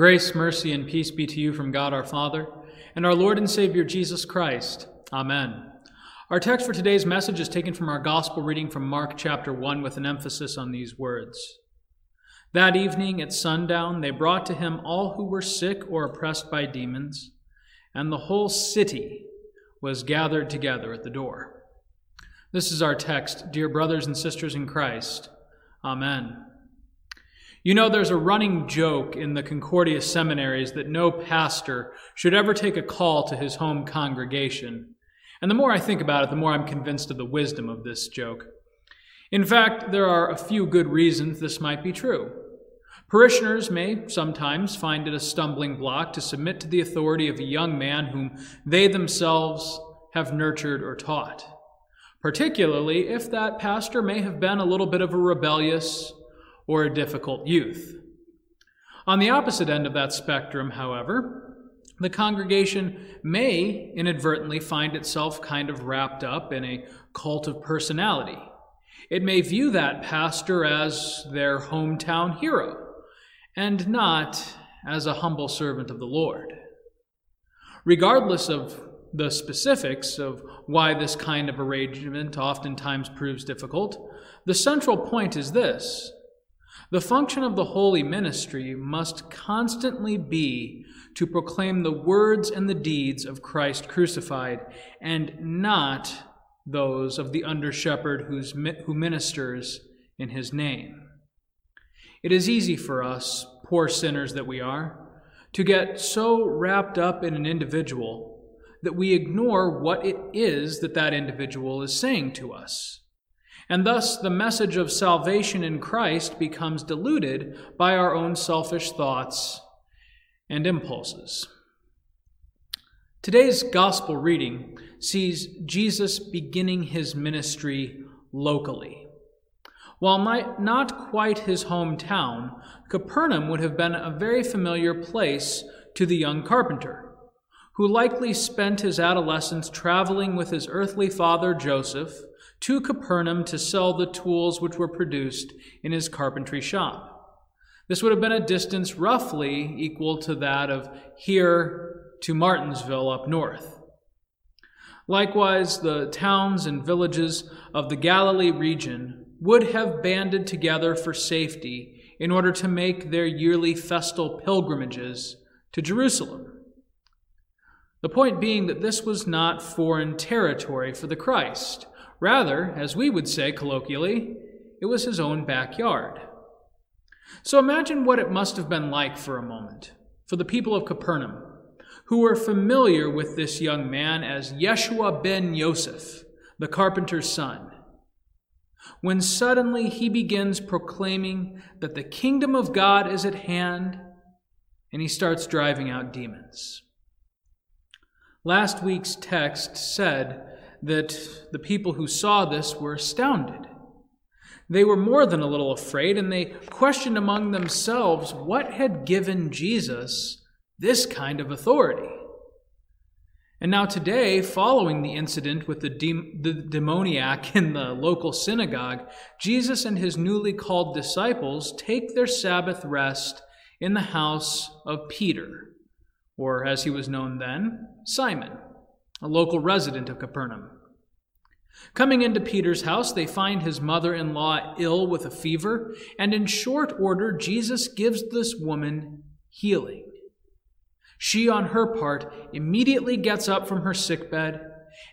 Grace, mercy, and peace be to you from God our Father and our Lord and Savior Jesus Christ. Amen. Our text for today's message is taken from our gospel reading from Mark chapter 1 with an emphasis on these words. That evening at sundown, they brought to him all who were sick or oppressed by demons, and the whole city was gathered together at the door. This is our text, dear brothers and sisters in Christ. Amen. You know, there's a running joke in the Concordia seminaries that no pastor should ever take a call to his home congregation. And the more I think about it, the more I'm convinced of the wisdom of this joke. In fact, there are a few good reasons this might be true. Parishioners may sometimes find it a stumbling block to submit to the authority of a young man whom they themselves have nurtured or taught, particularly if that pastor may have been a little bit of a rebellious or a difficult youth. On the opposite end of that spectrum, however, the congregation may inadvertently find itself kind of wrapped up in a cult of personality. It may view that pastor as their hometown hero and not as a humble servant of the Lord. Regardless of the specifics of why this kind of arrangement oftentimes proves difficult, the central point is this the function of the holy ministry must constantly be to proclaim the words and the deeds of Christ crucified, and not those of the under shepherd who ministers in his name. It is easy for us, poor sinners that we are, to get so wrapped up in an individual that we ignore what it is that that individual is saying to us. And thus, the message of salvation in Christ becomes diluted by our own selfish thoughts and impulses. Today's gospel reading sees Jesus beginning his ministry locally. While not quite his hometown, Capernaum would have been a very familiar place to the young carpenter, who likely spent his adolescence traveling with his earthly father Joseph to Capernaum to sell the tools which were produced in his carpentry shop. This would have been a distance roughly equal to that of here to Martinsville up north. Likewise, the towns and villages of the Galilee region would have banded together for safety in order to make their yearly festal pilgrimages to Jerusalem. The point being that this was not foreign territory for the Christ. Rather, as we would say colloquially, it was his own backyard. So imagine what it must have been like for a moment for the people of Capernaum, who were familiar with this young man as Yeshua ben Yosef, the carpenter's son, when suddenly he begins proclaiming that the kingdom of God is at hand and he starts driving out demons. Last week's text said that the people who saw this were astounded. They were more than a little afraid, and they questioned among themselves what had given Jesus this kind of authority. And now, today, following the incident with the, de- the demoniac in the local synagogue, Jesus and his newly called disciples take their Sabbath rest in the house of Peter, or as he was known then, Simon a local resident of Capernaum. Coming into Peter's house, they find his mother in law ill with a fever, and in short order, Jesus gives this woman healing. She, on her part, immediately gets up from her sickbed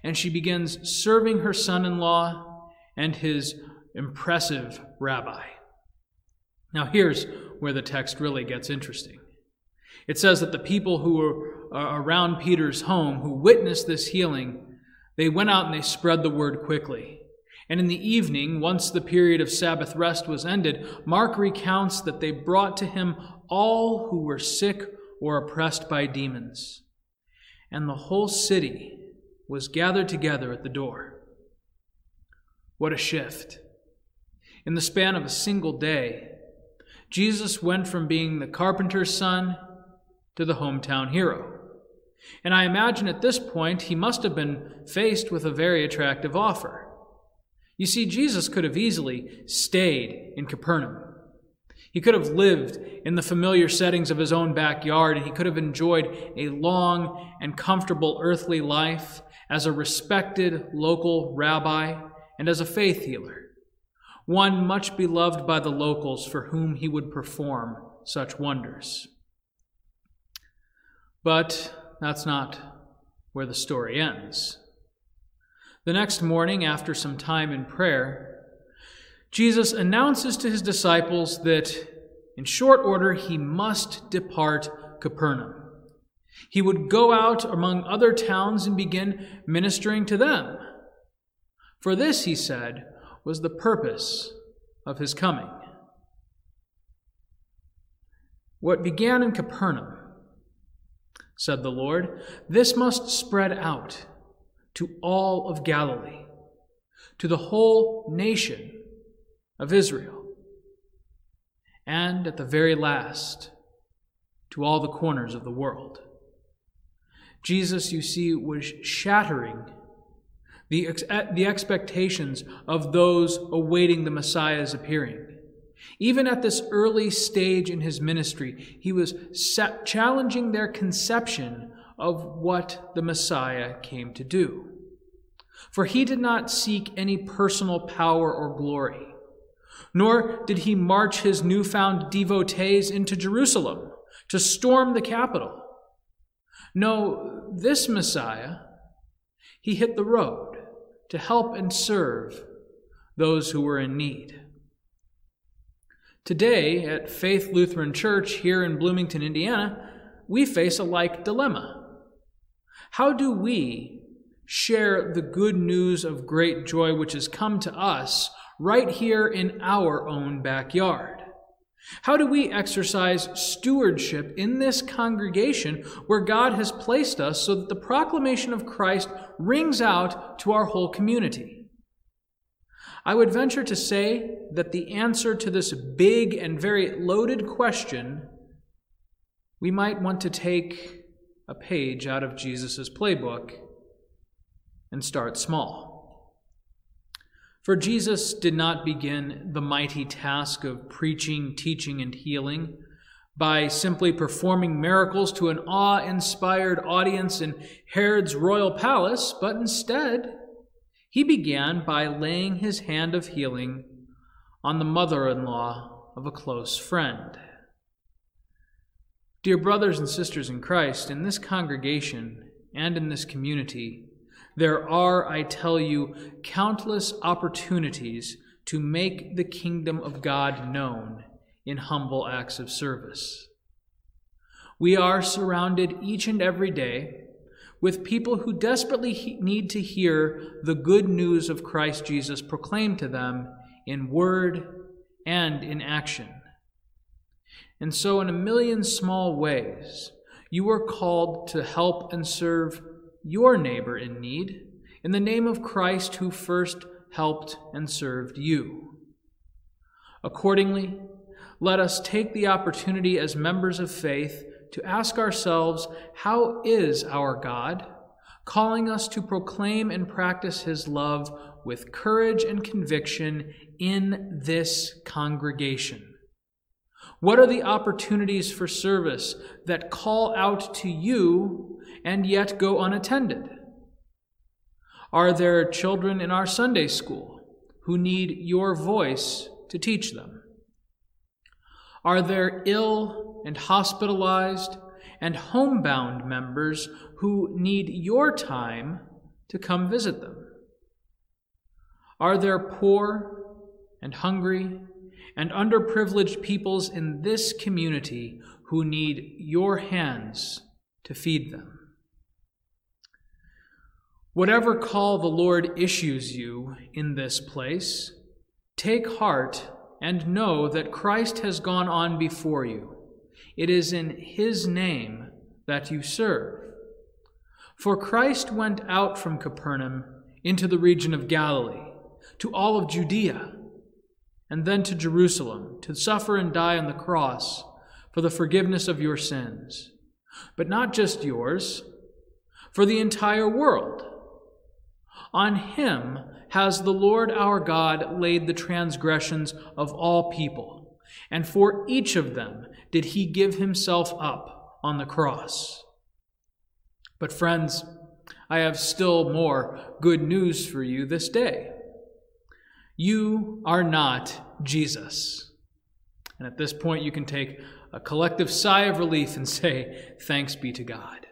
and she begins serving her son in law and his impressive rabbi. Now, here's where the text really gets interesting. It says that the people who were around Peter's home who witnessed this healing, they went out and they spread the word quickly. And in the evening, once the period of Sabbath rest was ended, Mark recounts that they brought to him all who were sick or oppressed by demons. And the whole city was gathered together at the door. What a shift. In the span of a single day, Jesus went from being the carpenter's son to the hometown hero. And I imagine at this point he must have been faced with a very attractive offer. You see, Jesus could have easily stayed in Capernaum. He could have lived in the familiar settings of his own backyard, and he could have enjoyed a long and comfortable earthly life as a respected local rabbi and as a faith healer, one much beloved by the locals for whom he would perform such wonders. But that's not where the story ends. The next morning, after some time in prayer, Jesus announces to his disciples that in short order he must depart Capernaum. He would go out among other towns and begin ministering to them. For this, he said, was the purpose of his coming. What began in Capernaum, said the Lord, this must spread out to all of Galilee, to the whole nation of Israel, and at the very last, to all the corners of the world. Jesus, you see, was shattering the, ex- the expectations of those awaiting the Messiah's appearing. Even at this early stage in his ministry, he was challenging their conception of what the Messiah came to do. For he did not seek any personal power or glory, nor did he march his newfound devotees into Jerusalem to storm the capital. No, this Messiah, he hit the road to help and serve those who were in need. Today, at Faith Lutheran Church here in Bloomington, Indiana, we face a like dilemma. How do we share the good news of great joy which has come to us right here in our own backyard? How do we exercise stewardship in this congregation where God has placed us so that the proclamation of Christ rings out to our whole community? I would venture to say that the answer to this big and very loaded question, we might want to take a page out of Jesus' playbook and start small. For Jesus did not begin the mighty task of preaching, teaching, and healing by simply performing miracles to an awe inspired audience in Herod's royal palace, but instead, he began by laying his hand of healing on the mother in law of a close friend. Dear brothers and sisters in Christ, in this congregation and in this community, there are, I tell you, countless opportunities to make the kingdom of God known in humble acts of service. We are surrounded each and every day with people who desperately he- need to hear the good news of Christ Jesus proclaimed to them in word and in action. And so, in a million small ways, you are called to help and serve your neighbor in need in the name of Christ who first helped and served you. Accordingly, let us take the opportunity as members of faith to ask ourselves how is our God, calling us to proclaim and practice his love with courage and conviction in this congregation? What are the opportunities for service that call out to you and yet go unattended? Are there children in our Sunday school who need your voice to teach them? Are there ill and hospitalized and homebound members who need your time to come visit them? Are there poor and hungry and underprivileged peoples in this community who need your hands to feed them? Whatever call the Lord issues you in this place, take heart and know that Christ has gone on before you. It is in his name that you serve. For Christ went out from Capernaum into the region of Galilee, to all of Judea, and then to Jerusalem, to suffer and die on the cross for the forgiveness of your sins. But not just yours, for the entire world. On him has the Lord our God laid the transgressions of all people, and for each of them did he give himself up on the cross. But, friends, I have still more good news for you this day. You are not Jesus. And at this point, you can take a collective sigh of relief and say, Thanks be to God.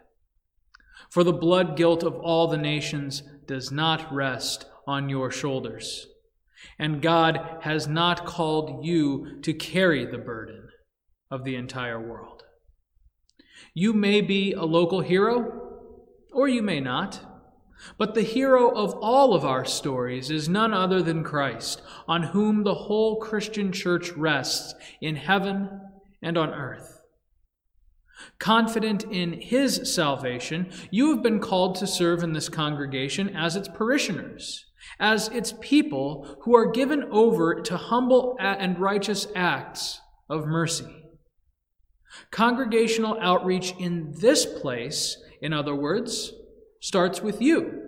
For the blood guilt of all the nations does not rest on your shoulders, and God has not called you to carry the burden of the entire world. You may be a local hero or you may not. But the hero of all of our stories is none other than Christ, on whom the whole Christian church rests in heaven and on earth. Confident in his salvation, you have been called to serve in this congregation as its parishioners, as its people who are given over to humble and righteous acts of mercy. Congregational outreach in this place in other words, starts with you.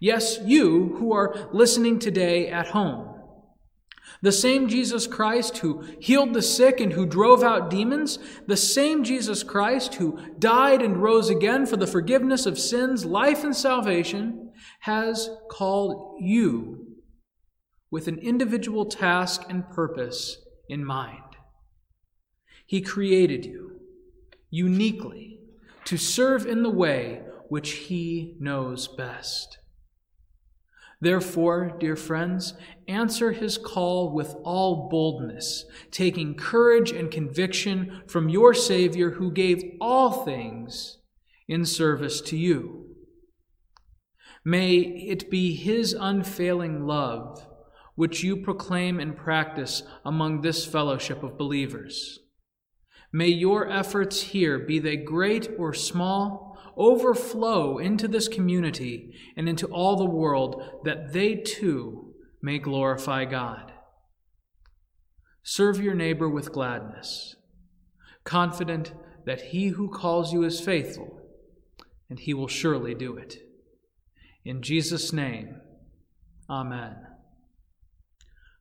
Yes, you who are listening today at home. The same Jesus Christ who healed the sick and who drove out demons, the same Jesus Christ who died and rose again for the forgiveness of sins, life, and salvation, has called you with an individual task and purpose in mind. He created you uniquely to serve in the way which He knows best. Therefore, dear friends, answer His call with all boldness, taking courage and conviction from your Savior who gave all things in service to you. May it be His unfailing love which you proclaim and practice among this fellowship of believers. May your efforts here, be they great or small, overflow into this community and into all the world, that they too may glorify God. Serve your neighbor with gladness, confident that he who calls you is faithful, and he will surely do it. In Jesus' name, Amen.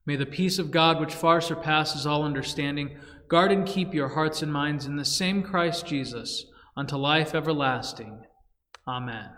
May the peace of God, which far surpasses all understanding, Guard and keep your hearts and minds in the same Christ Jesus unto life everlasting. Amen.